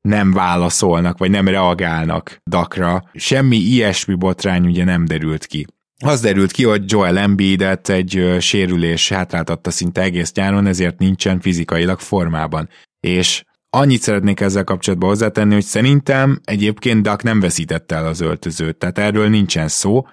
nem válaszolnak, vagy nem reagálnak dakra. Semmi ilyesmi botrány ugye nem derült ki. Az derült ki, hogy Joel Embiidet egy sérülés hátráltatta szinte egész nyáron, ezért nincsen fizikailag formában. És Annyit szeretnék ezzel kapcsolatban hozzátenni, hogy szerintem egyébként Duck nem veszítette el az öltözőt, tehát erről nincsen szó.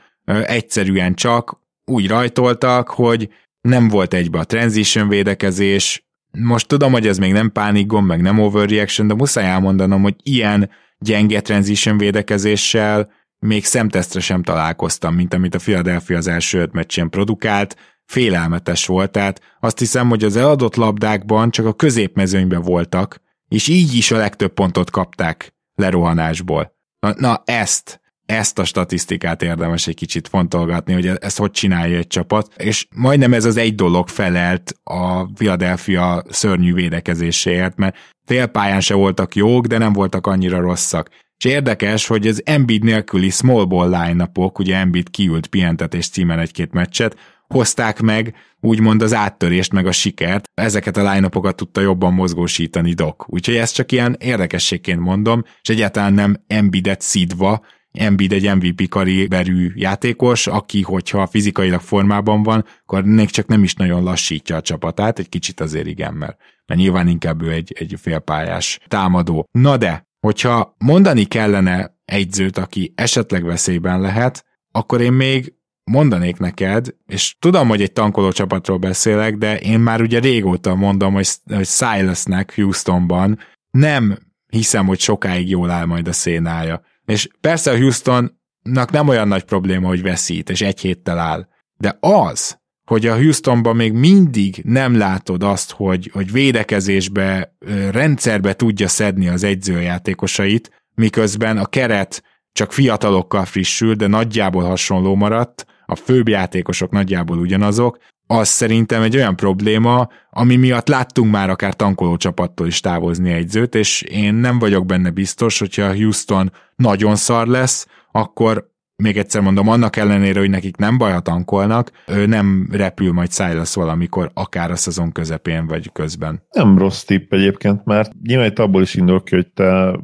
Egyszerűen csak úgy rajtoltak, hogy nem volt egybe a transition védekezés. Most tudom, hogy ez még nem pánikgomb, meg nem overreaction, de muszáj elmondanom, hogy ilyen gyenge transition védekezéssel még szemtesztre sem találkoztam, mint amit a Philadelphia az első öt meccsen produkált, félelmetes volt, tehát azt hiszem, hogy az eladott labdákban csak a középmezőnyben voltak, és így is a legtöbb pontot kapták lerohanásból. Na, na ezt, ezt a statisztikát érdemes egy kicsit fontolgatni, hogy ezt hogy csinálja egy csapat, és majdnem ez az egy dolog felelt a Philadelphia szörnyű védekezéséért, mert félpályán se voltak jók, de nem voltak annyira rosszak. És érdekes, hogy az Embiid nélküli small ball line ugye Embiid kiült pihentetés címen egy-két meccset, hozták meg úgymond az áttörést, meg a sikert. Ezeket a line tudta jobban mozgósítani Doc. Úgyhogy ezt csak ilyen érdekességként mondom, és egyáltalán nem Embiidet szidva, Embiid egy MVP kariberű játékos, aki, hogyha fizikailag formában van, akkor még csak nem is nagyon lassítja a csapatát, egy kicsit azért igen, mert, mert nyilván inkább ő egy, egy félpályás támadó. Na de, hogyha mondani kellene egyzőt, aki esetleg veszélyben lehet, akkor én még mondanék neked, és tudom, hogy egy tankoló csapatról beszélek, de én már ugye régóta mondom, hogy, hogy Silasnek Houstonban nem hiszem, hogy sokáig jól áll majd a szénája. És persze a Houstonnak nem olyan nagy probléma, hogy veszít, és egy héttel áll. De az, hogy a Houstonban még mindig nem látod azt, hogy, hogy védekezésbe, rendszerbe tudja szedni az egyzőjátékosait, miközben a keret csak fiatalokkal frissül, de nagyjából hasonló maradt, a főbb játékosok nagyjából ugyanazok, az szerintem egy olyan probléma, ami miatt láttunk már akár tankoló csapattól is távozni egyzőt, és én nem vagyok benne biztos, hogyha Houston nagyon szar lesz, akkor még egyszer mondom, annak ellenére, hogy nekik nem baj, ha tankolnak, ő nem repül majd Silas valamikor, akár a szezon közepén vagy közben. Nem rossz tipp egyébként, mert nyilván itt abból is indul ki, hogy te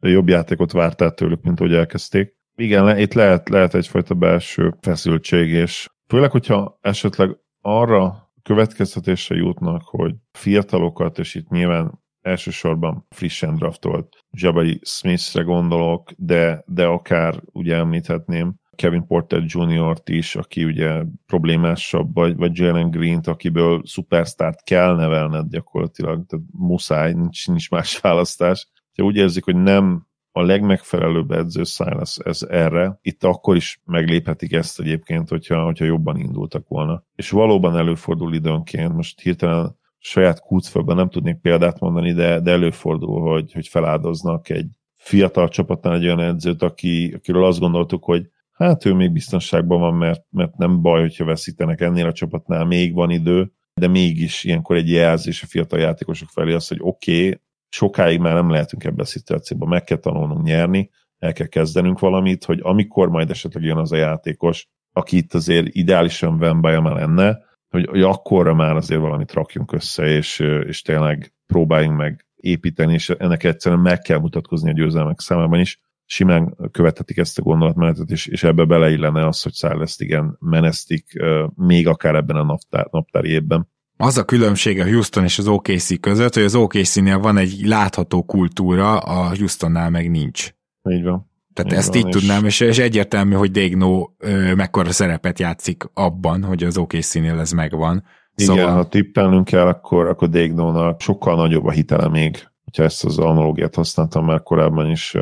jobb játékot vártál tőlük, mint hogy elkezdték. Igen, itt lehet, lehet egyfajta belső feszültség, és főleg, hogyha esetleg arra következtetésre jutnak, hogy fiatalokat, és itt nyilván elsősorban frissen draftolt Jabari Smithre gondolok, de, de akár ugye említhetném Kevin Porter Jr.-t is, aki ugye problémásabb, vagy, vagy Jalen Green-t, akiből szupersztárt kell nevelned gyakorlatilag, tehát muszáj, nincs, nincs más választás. Ha úgy érzik, hogy nem a legmegfelelőbb edző Silas ez erre. Itt akkor is megléphetik ezt egyébként, hogyha, hogyha jobban indultak volna. És valóban előfordul időnként, most hirtelen saját kútfőben nem tudnék példát mondani, de, de előfordul, hogy, hogy feláldoznak egy fiatal csapatnál egy olyan edzőt, aki, akiről azt gondoltuk, hogy hát ő még biztonságban van, mert, mert nem baj, hogyha veszítenek ennél a csapatnál, még van idő, de mégis ilyenkor egy jelzés a fiatal játékosok felé az, hogy oké, okay, sokáig már nem lehetünk ebben a szituációban, meg kell tanulnunk nyerni, el kell kezdenünk valamit, hogy amikor majd esetleg jön az a játékos, aki itt azért ideálisan Vembaja már lenne, hogy, hogy akkorra már azért valamit rakjunk össze, és, és tényleg próbáljunk meg építeni, és ennek egyszerűen meg kell mutatkozni a győzelmek számában is. simán követhetik ezt a gondolatmenetet, és, és ebbe beleillene az, hogy Szálleszt igen menesztik, még akár ebben a naptár, naptári évben. Az a különbség a Houston és az OKC között, hogy az OKC-nél van egy látható kultúra, a Houstonnál meg nincs. Így van. Tehát így ezt van, így és... tudnám, és, és egyértelmű, hogy Degno ö, mekkora szerepet játszik abban, hogy az OKC-nél ez megvan. Igen, szóval... ha tippelnünk kell, akkor, akkor Degnónak sokkal nagyobb a hitele még, hogyha ezt az analógiát használtam már korábban is,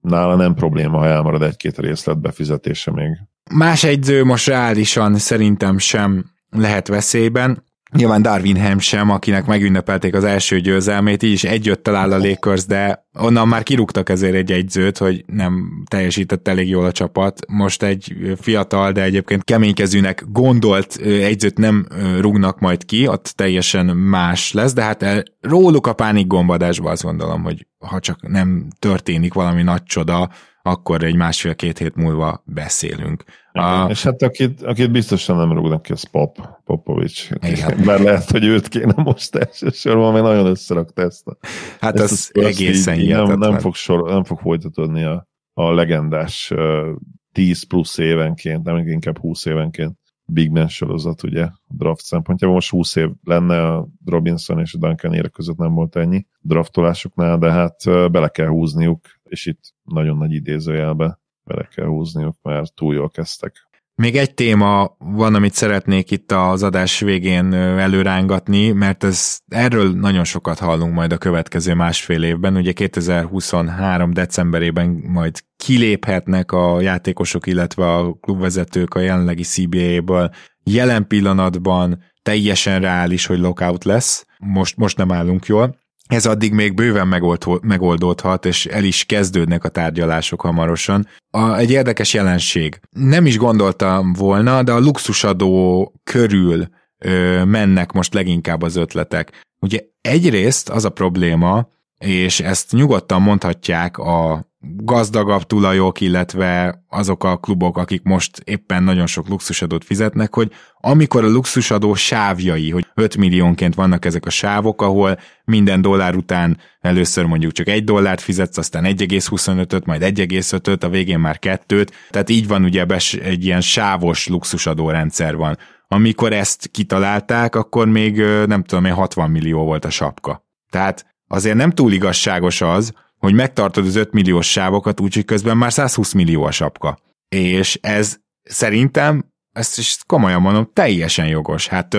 nála nem probléma, ha elmarad egy-két részlet befizetése még. Más egyző most reálisan szerintem sem lehet veszélyben. Nyilván Darwin Ham sem, akinek megünnepelték az első győzelmét, így is egyött talál a Lakers, de onnan már kirúgtak ezért egy egyzőt, hogy nem teljesített elég jól a csapat. Most egy fiatal, de egyébként keménykezőnek gondolt egyzőt nem rúgnak majd ki, ott teljesen más lesz, de hát róluk a pánik gombadásban azt gondolom, hogy ha csak nem történik valami nagy csoda, akkor egy másfél-két hét múlva beszélünk. A... És hát akit, akit biztosan nem rúgnak ki, az Pop, Popovics. Bár lehet, hogy őt kéne most elsősorban, mert nagyon összerakta ezt a Hát ezt az, az egészen így, nem, nem, fog sor, nem fog folytatódni a, a legendás uh, 10 plusz évenként, nem inkább 20 évenként Big Man sorozat, ugye, draft szempontjából. Most 20 év lenne a Robinson és a Duncan ére között nem volt ennyi draftolásoknál, de hát bele kell húzniuk, és itt nagyon nagy idézőjelbe bele kell húzniuk, mert túl jól kezdtek. Még egy téma van, amit szeretnék itt az adás végén előrángatni, mert ez, erről nagyon sokat hallunk majd a következő másfél évben. Ugye 2023. decemberében majd kiléphetnek a játékosok, illetve a klubvezetők a jelenlegi CBA-ből. Jelen pillanatban teljesen reális, hogy lockout lesz. Most, most nem állunk jól ez addig még bőven megoldódhat, és el is kezdődnek a tárgyalások hamarosan. A, egy érdekes jelenség. Nem is gondoltam volna, de a luxusadó körül ö, mennek most leginkább az ötletek. Ugye egyrészt az a probléma, és ezt nyugodtan mondhatják a gazdagabb tulajok, illetve azok a klubok, akik most éppen nagyon sok luxusadót fizetnek, hogy amikor a luxusadó sávjai, hogy 5 milliónként vannak ezek a sávok, ahol minden dollár után először mondjuk csak egy dollárt fizetsz, aztán 1,25-öt, majd 1,5-öt, a végén már kettőt, tehát így van ugye egy ilyen sávos luxusadó rendszer van. Amikor ezt kitalálták, akkor még nem tudom, 60 millió volt a sapka. Tehát azért nem túl igazságos az, hogy megtartod az 5 milliós sávokat, úgyhogy közben már 120 millió a sapka. És ez szerintem, ezt is komolyan mondom, teljesen jogos. Hát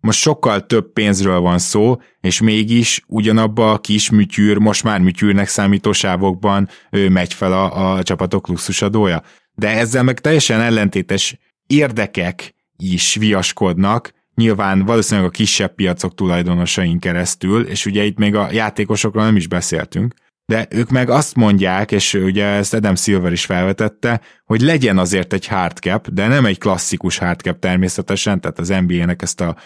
most sokkal több pénzről van szó, és mégis ugyanabba a kis műtyűr, most már műtyűrnek számító sávokban ő megy fel a, a csapatok luxusadója. De ezzel meg teljesen ellentétes érdekek is viaskodnak, nyilván valószínűleg a kisebb piacok tulajdonosain keresztül, és ugye itt még a játékosokról nem is beszéltünk, de ők meg azt mondják, és ugye ezt Adam Silver is felvetette, hogy legyen azért egy hardcap, de nem egy klasszikus hardcap természetesen, tehát az NBA-nek ezt a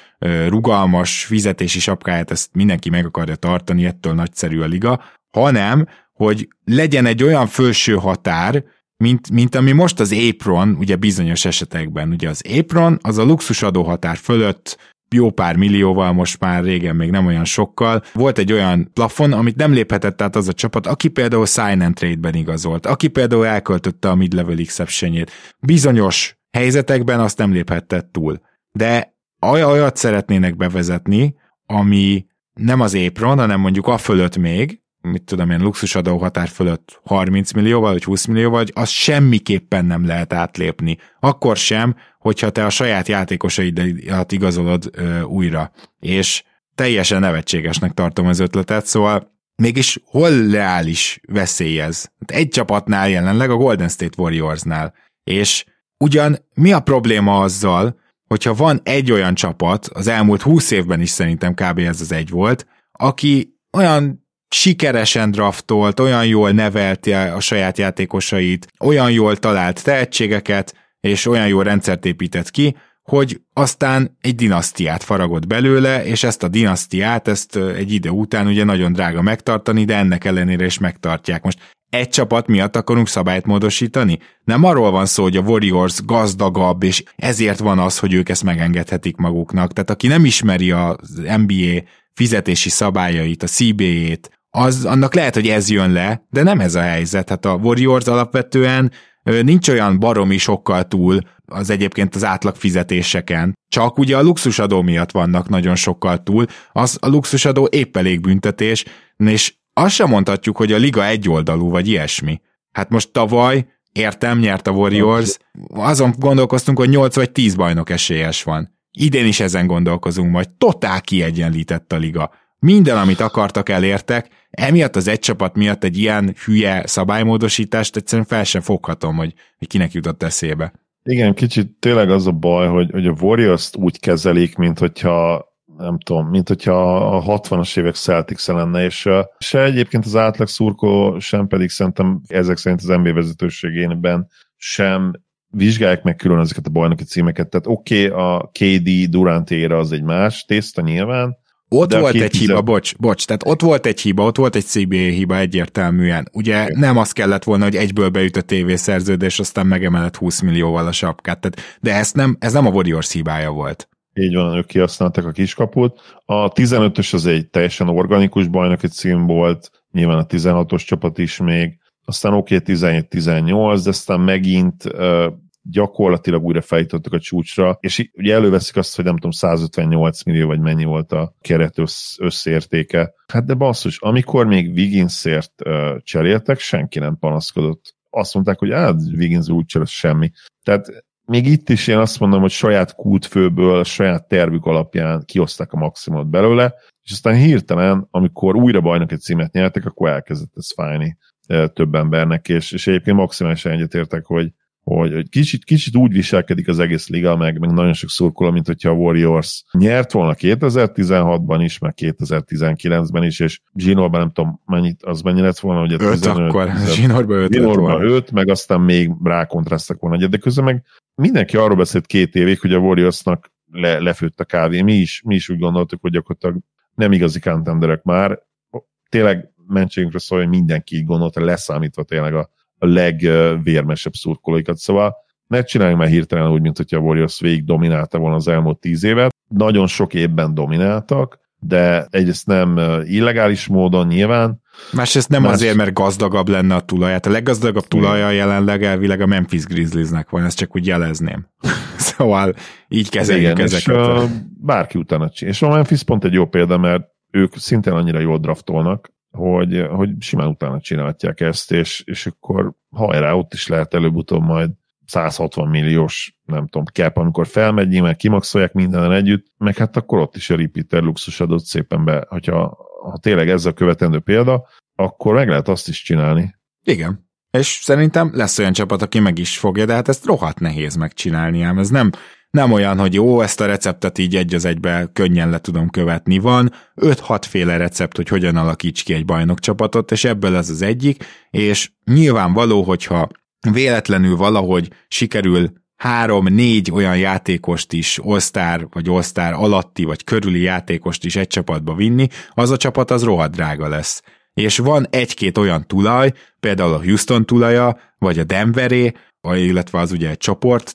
rugalmas fizetési sapkáját, ezt mindenki meg akarja tartani, ettől nagyszerű a liga, hanem, hogy legyen egy olyan felső határ, mint, mint ami most az Apron, ugye bizonyos esetekben, ugye az Apron, az a luxusadó határ fölött jó pár millióval, most már régen még nem olyan sokkal. Volt egy olyan plafon, amit nem léphetett át az a csapat, aki például sign and trade-ben igazolt, aki például elköltötte a mid-level exception Bizonyos helyzetekben azt nem léphetett túl. De olyat szeretnének bevezetni, ami nem az épron, hanem mondjuk a fölött még, mit tudom én, luxusadó határ fölött 30 millióval, vagy 20 millióval, vagy az semmiképpen nem lehet átlépni. Akkor sem, hogyha te a saját játékosaidat igazolod ö, újra. És teljesen nevetségesnek tartom az ötletet, szóval mégis hol reális veszély ez? Hát egy csapatnál jelenleg, a Golden State Warriorsnál. És ugyan mi a probléma azzal, hogyha van egy olyan csapat, az elmúlt húsz évben is szerintem kb. ez az egy volt, aki olyan sikeresen draftolt, olyan jól nevelte a saját játékosait, olyan jól talált tehetségeket, és olyan jó rendszert épített ki, hogy aztán egy dinasztiát faragott belőle, és ezt a dinasztiát, ezt egy ide után ugye nagyon drága megtartani, de ennek ellenére is megtartják. Most egy csapat miatt akarunk szabályt módosítani? Nem arról van szó, hogy a Warriors gazdagabb, és ezért van az, hogy ők ezt megengedhetik maguknak. Tehát aki nem ismeri az NBA fizetési szabályait, a CBA-t, az, annak lehet, hogy ez jön le, de nem ez a helyzet. Hát a Warriors alapvetően nincs olyan baromi sokkal túl az egyébként az átlag fizetéseken. Csak ugye a luxusadó miatt vannak nagyon sokkal túl, az a luxusadó épp elég büntetés, és azt sem mondhatjuk, hogy a liga egyoldalú vagy ilyesmi. Hát most tavaly értem, nyert a Warriors, azon gondolkoztunk, hogy 8 vagy 10 bajnok esélyes van. Idén is ezen gondolkozunk majd. Totál kiegyenlített a liga. Minden, amit akartak, elértek, emiatt az egy csapat miatt egy ilyen hülye szabálymódosítást egyszerűen fel sem foghatom, hogy, hogy kinek jutott eszébe. Igen, kicsit tényleg az a baj, hogy, hogy a warriors úgy kezelik, mint hogyha nem tudom, mint hogyha a 60-as évek celtics lenne, és se egyébként az átlag szurkó, sem pedig szerintem ezek szerint az NBA vezetőségénben sem vizsgálják meg külön ezeket a bajnoki címeket. Tehát oké, okay, a KD Durant éra az egy más tészta nyilván, ott De volt egy hiba, bocs, bocs, tehát ott volt egy hiba, ott volt egy CBA hiba egyértelműen. Ugye okay. nem az kellett volna, hogy egyből beüt a tévészerződés, aztán megemelett 20 millióval a sapkát. Tehát, de ez nem, ez nem a Warriors hibája volt. Így van, ők kihasználták a kiskaput. A 15-ös az egy teljesen organikus bajnoki cím volt, nyilván a 16-os csapat is még, aztán oké, okay, 17-18, de aztán megint gyakorlatilag újra fejtöttük a csúcsra, és ugye előveszik azt, hogy nem tudom, 158 millió, vagy mennyi volt a keret össz, összértéke. Hát de basszus, amikor még Wigginsért uh, cseréltek, senki nem panaszkodott. Azt mondták, hogy hát Wiggins úgy cserél, semmi. Tehát még itt is én azt mondom, hogy saját kultfőből, saját tervük alapján kioszták a maximumot belőle, és aztán hirtelen, amikor újra bajnoki címet nyertek, akkor elkezdett ez fájni több embernek, és, és egyébként maximálisan egyetértek, hogy hogy, hogy kicsit, kicsit úgy viselkedik az egész liga, meg, meg nagyon sok szurkoló, mint hogyha a Warriors nyert volna 2016-ban is, meg 2019-ben is, és Zsinórban nem tudom, mennyit, az mennyi lett volna, hogy 5 akkor, Zsinórban 5 Zsinórban 5, meg aztán még rákontrasztak volna de közben meg mindenki arról beszélt két évig, hogy a Warriorsnak le, lefőtt a kávé. Mi is, mi is úgy gondoltuk, hogy gyakorlatilag nem igazi contenderek már. Tényleg mentségünkre szól, hogy mindenki így gondolta, leszámítva tényleg a a legvérmesebb szurkolóikat. Szóval ne csináljunk már hirtelen úgy, mint hogyha a Warriors végig dominálta volna az elmúlt tíz évet. Nagyon sok évben domináltak, de egyrészt nem illegális módon nyilván. Másrészt nem Más... azért, mert gazdagabb lenne a tulaját. A leggazdagabb tulaja jelenleg elvileg a Memphis Grizzliesnek van, ezt csak úgy jelezném. szóval így kezeljük Igen, ezeket. És, uh, bárki utána csinál. És a Memphis pont egy jó példa, mert ők szintén annyira jól draftolnak, hogy, hogy simán utána csinálhatják ezt, és, és akkor hajrá, ott is lehet előbb-utóbb majd 160 milliós, nem tudom, cap, amikor felmegy, nyilván kimaxolják mindenen együtt, meg hát akkor ott is a repeater luxus adott szépen be, hogyha ha tényleg ez a követendő példa, akkor meg lehet azt is csinálni. Igen. És szerintem lesz olyan csapat, aki meg is fogja, de hát ezt rohadt nehéz megcsinálni, ám ez nem, nem olyan, hogy jó, ezt a receptet így egy az egybe könnyen le tudom követni. Van 5-6 féle recept, hogy hogyan alakíts ki egy bajnokcsapatot, és ebből ez az egyik, és nyilvánvaló, hogyha véletlenül valahogy sikerül három-négy olyan játékost is, All-Star vagy All-Star alatti vagy körüli játékost is egy csapatba vinni, az a csapat az rohadt drága lesz. És van egy-két olyan tulaj, például a Houston tulaja, vagy a Denveré, illetve az ugye egy csoport,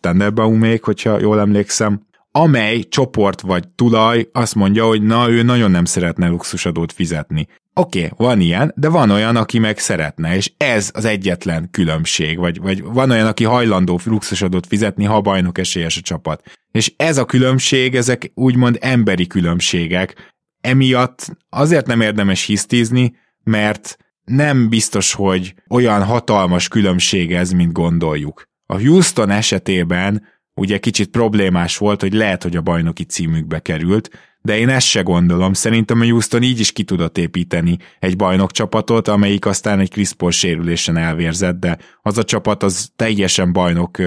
még, hogyha jól emlékszem, amely csoport vagy tulaj azt mondja, hogy na, ő nagyon nem szeretne luxusadót fizetni. Oké, okay, van ilyen, de van olyan, aki meg szeretne, és ez az egyetlen különbség, vagy, vagy van olyan, aki hajlandó luxusadót fizetni, ha bajnok esélyes a csapat. És ez a különbség, ezek úgymond emberi különbségek. Emiatt azért nem érdemes hisztizni, mert nem biztos, hogy olyan hatalmas különbség ez, mint gondoljuk. A Houston esetében ugye kicsit problémás volt, hogy lehet, hogy a bajnoki címükbe került, de én ezt se gondolom. Szerintem a Houston így is ki tudott építeni egy bajnokcsapatot, amelyik aztán egy Chris Paul sérülésen elvérzett, de az a csapat az teljesen bajnok,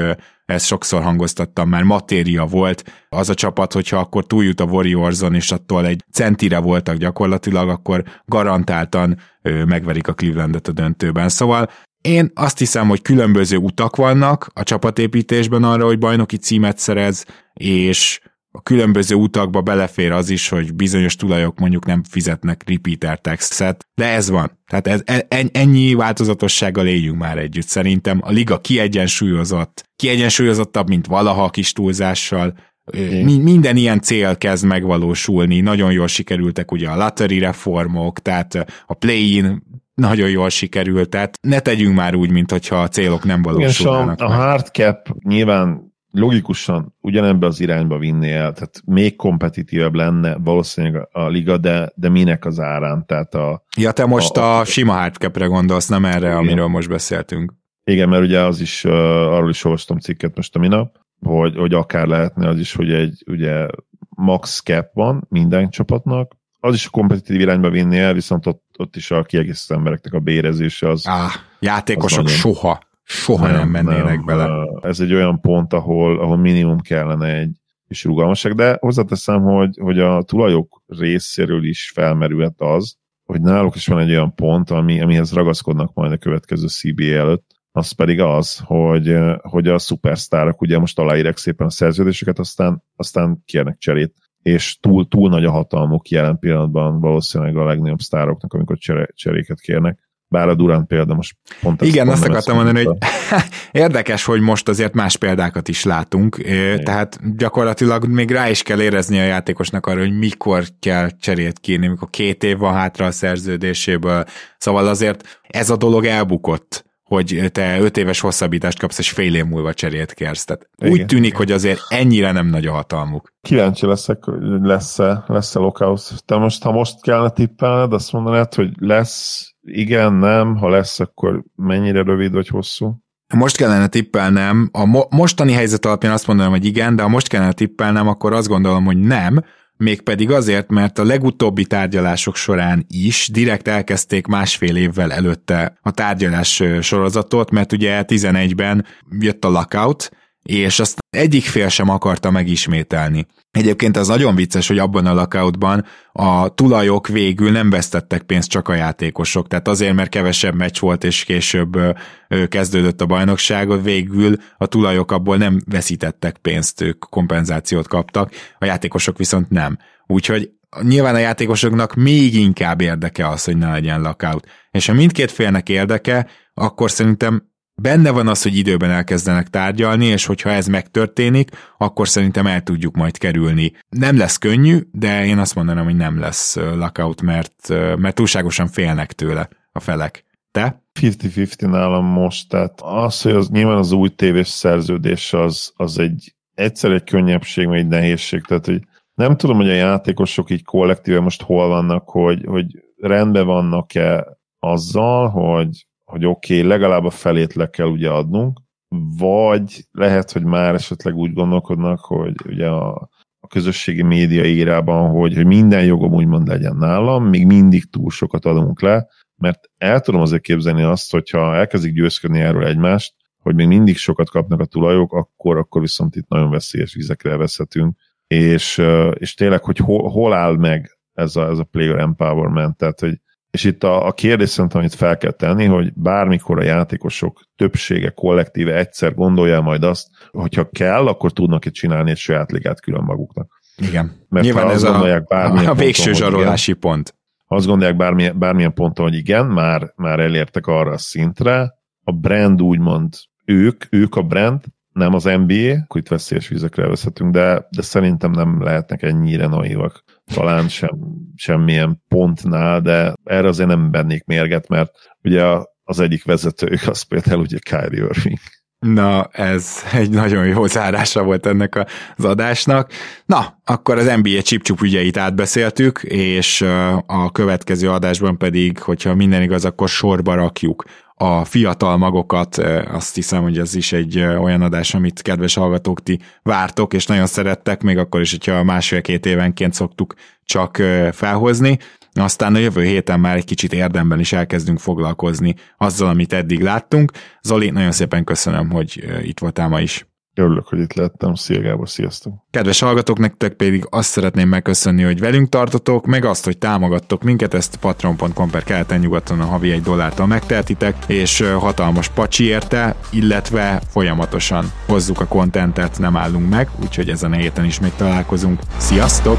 ezt sokszor hangoztattam már, matéria volt. Az a csapat, hogyha akkor túljut a Warriorson, és attól egy centire voltak gyakorlatilag, akkor garantáltan megverik a Clevelandet a döntőben. Szóval én azt hiszem, hogy különböző utak vannak a csapatépítésben arra, hogy bajnoki címet szerez, és a különböző utakba belefér az is, hogy bizonyos tulajok mondjuk nem fizetnek repeater taxet, de ez van. Tehát ez, e, ennyi változatossággal éljünk már együtt. Szerintem a liga kiegyensúlyozott, kiegyensúlyozottabb, mint valaha a kis túlzással, minden ilyen cél kezd megvalósulni, nagyon jól sikerültek ugye a lottery reformok, tehát a play-in nagyon jól sikerült, tehát ne tegyünk már úgy, mint hogyha a célok nem valósulnának. Igen, a, a hard cap nyilván logikusan ugyanebbe az irányba vinni el, tehát még kompetitívebb lenne valószínűleg a liga, de, de minek az árán? Tehát a, ja, te most a, a, a sima hardcapre gondolsz, nem erre, igen. amiről most beszéltünk. Igen, mert ugye az is, uh, arról is olvastam cikket most a minap, hogy, hogy akár lehetne az is, hogy egy ugye max cap van minden csapatnak, az is a kompetitív irányba vinni el, viszont ott, ott is a kiegészítő embereknek a bérezése az... Ah, játékosok az soha soha nem, nem mennének nem, bele. Ez egy olyan pont, ahol, ahol minimum kellene egy kis rugalmasság, de hozzáteszem, hogy, hogy a tulajok részéről is felmerülhet az, hogy náluk is van egy olyan pont, ami, amihez ragaszkodnak majd a következő CBA előtt, az pedig az, hogy, hogy a szupersztárok ugye most aláírek szépen a szerződéseket, aztán, aztán kérnek cserét. És túl, túl nagy a hatalmuk jelen pillanatban valószínűleg a legnagyobb sztároknak, amikor csere, cseréket kérnek bár a Durant példa most pont Igen, azt akartam mondani, hogy érdekes, hogy most azért más példákat is látunk, Igen. tehát gyakorlatilag még rá is kell érezni a játékosnak arra, hogy mikor kell cserét kírni, mikor két év van hátra a szerződéséből, szóval azért ez a dolog elbukott hogy te öt éves hosszabbítást kapsz, és fél év múlva cserét kérsz. Tehát igen, úgy tűnik, hogy azért ennyire nem nagy a hatalmuk. Kíváncsi leszek, lesz-e, lesz-e lockout. Te most, ha most kellene tippelned, azt mondanád, hogy lesz, igen, nem, ha lesz, akkor mennyire rövid vagy hosszú? Most kellene tippelnem, a mo- mostani helyzet alapján azt mondanám, hogy igen, de ha most kellene tippelnem, akkor azt gondolom, hogy nem, mégpedig azért, mert a legutóbbi tárgyalások során is direkt elkezdték másfél évvel előtte a tárgyalás sorozatot, mert ugye 11-ben jött a lockout, és azt egyik fél sem akarta megismételni. Egyébként az nagyon vicces, hogy abban a lockoutban a tulajok végül nem vesztettek pénzt, csak a játékosok. Tehát azért, mert kevesebb meccs volt, és később kezdődött a bajnokságot, végül a tulajok abból nem veszítettek pénzt, ők kompenzációt kaptak, a játékosok viszont nem. Úgyhogy nyilván a játékosoknak még inkább érdeke az, hogy ne legyen lockout. És ha mindkét félnek érdeke, akkor szerintem benne van az, hogy időben elkezdenek tárgyalni, és hogyha ez megtörténik, akkor szerintem el tudjuk majd kerülni. Nem lesz könnyű, de én azt mondanám, hogy nem lesz lockout, mert, mert túlságosan félnek tőle a felek. Te? 50-50 nálam most, tehát az, hogy az, nyilván az új tévés szerződés az, az egy egyszer egy könnyebbség, vagy egy nehézség, tehát hogy nem tudom, hogy a játékosok így kollektíve most hol vannak, hogy, hogy rendben vannak-e azzal, hogy hogy oké, okay, legalább a felét le kell ugye adnunk, vagy lehet, hogy már esetleg úgy gondolkodnak, hogy ugye a, a közösségi média írában, hogy, hogy minden jogom úgymond legyen nálam, még mindig túl sokat adunk le, mert el tudom azért képzelni azt, hogyha elkezdik győzködni erről egymást, hogy még mindig sokat kapnak a tulajok, akkor, akkor viszont itt nagyon veszélyes vizekre veszhetünk. És, és tényleg, hogy hol, hol áll meg ez a, ez a player empowerment, tehát hogy és itt a, a kérdés szerintem, amit fel kell tenni, hogy bármikor a játékosok többsége, kollektíve egyszer gondolja majd azt, hogyha kell, akkor tudnak itt csinálni egy saját ligát külön maguknak. Igen. Mert Nyilván ez a, a végső ponton, zsarolási igen, pont. Ha azt gondolják bármilyen, bármilyen ponton, hogy igen, már, már elértek arra a szintre, a brand úgymond ők, ők a brand, nem az NBA, akkor itt veszélyes vizekre veszhetünk, de, de szerintem nem lehetnek ennyire naivak. Talán sem, semmilyen pontnál, de erre azért nem bennék mérget, mert ugye az egyik vezetőjük az például ugye Kyrie Irving. Na, ez egy nagyon jó zárása volt ennek az adásnak. Na, akkor az NBA chip ügyeit átbeszéltük, és a következő adásban pedig, hogyha minden igaz, akkor sorba rakjuk a fiatal magokat, azt hiszem, hogy ez is egy olyan adás, amit kedves hallgatók ti vártok, és nagyon szerettek, még akkor is, hogyha másfél-két évenként szoktuk csak felhozni. Aztán a jövő héten már egy kicsit érdemben is elkezdünk foglalkozni azzal, amit eddig láttunk. Zoli, nagyon szépen köszönöm, hogy itt voltál ma is. Örülök, hogy itt lettem. Szia Gábor, sziasztok! Kedves hallgatók, nektek pedig azt szeretném megköszönni, hogy velünk tartotok, meg azt, hogy támogattok minket, ezt patreon.com per keleten nyugaton a havi egy dollártal megtehetitek, és hatalmas pacsi érte, illetve folyamatosan hozzuk a kontentet, nem állunk meg, úgyhogy ezen a héten is még találkozunk. Sziasztok!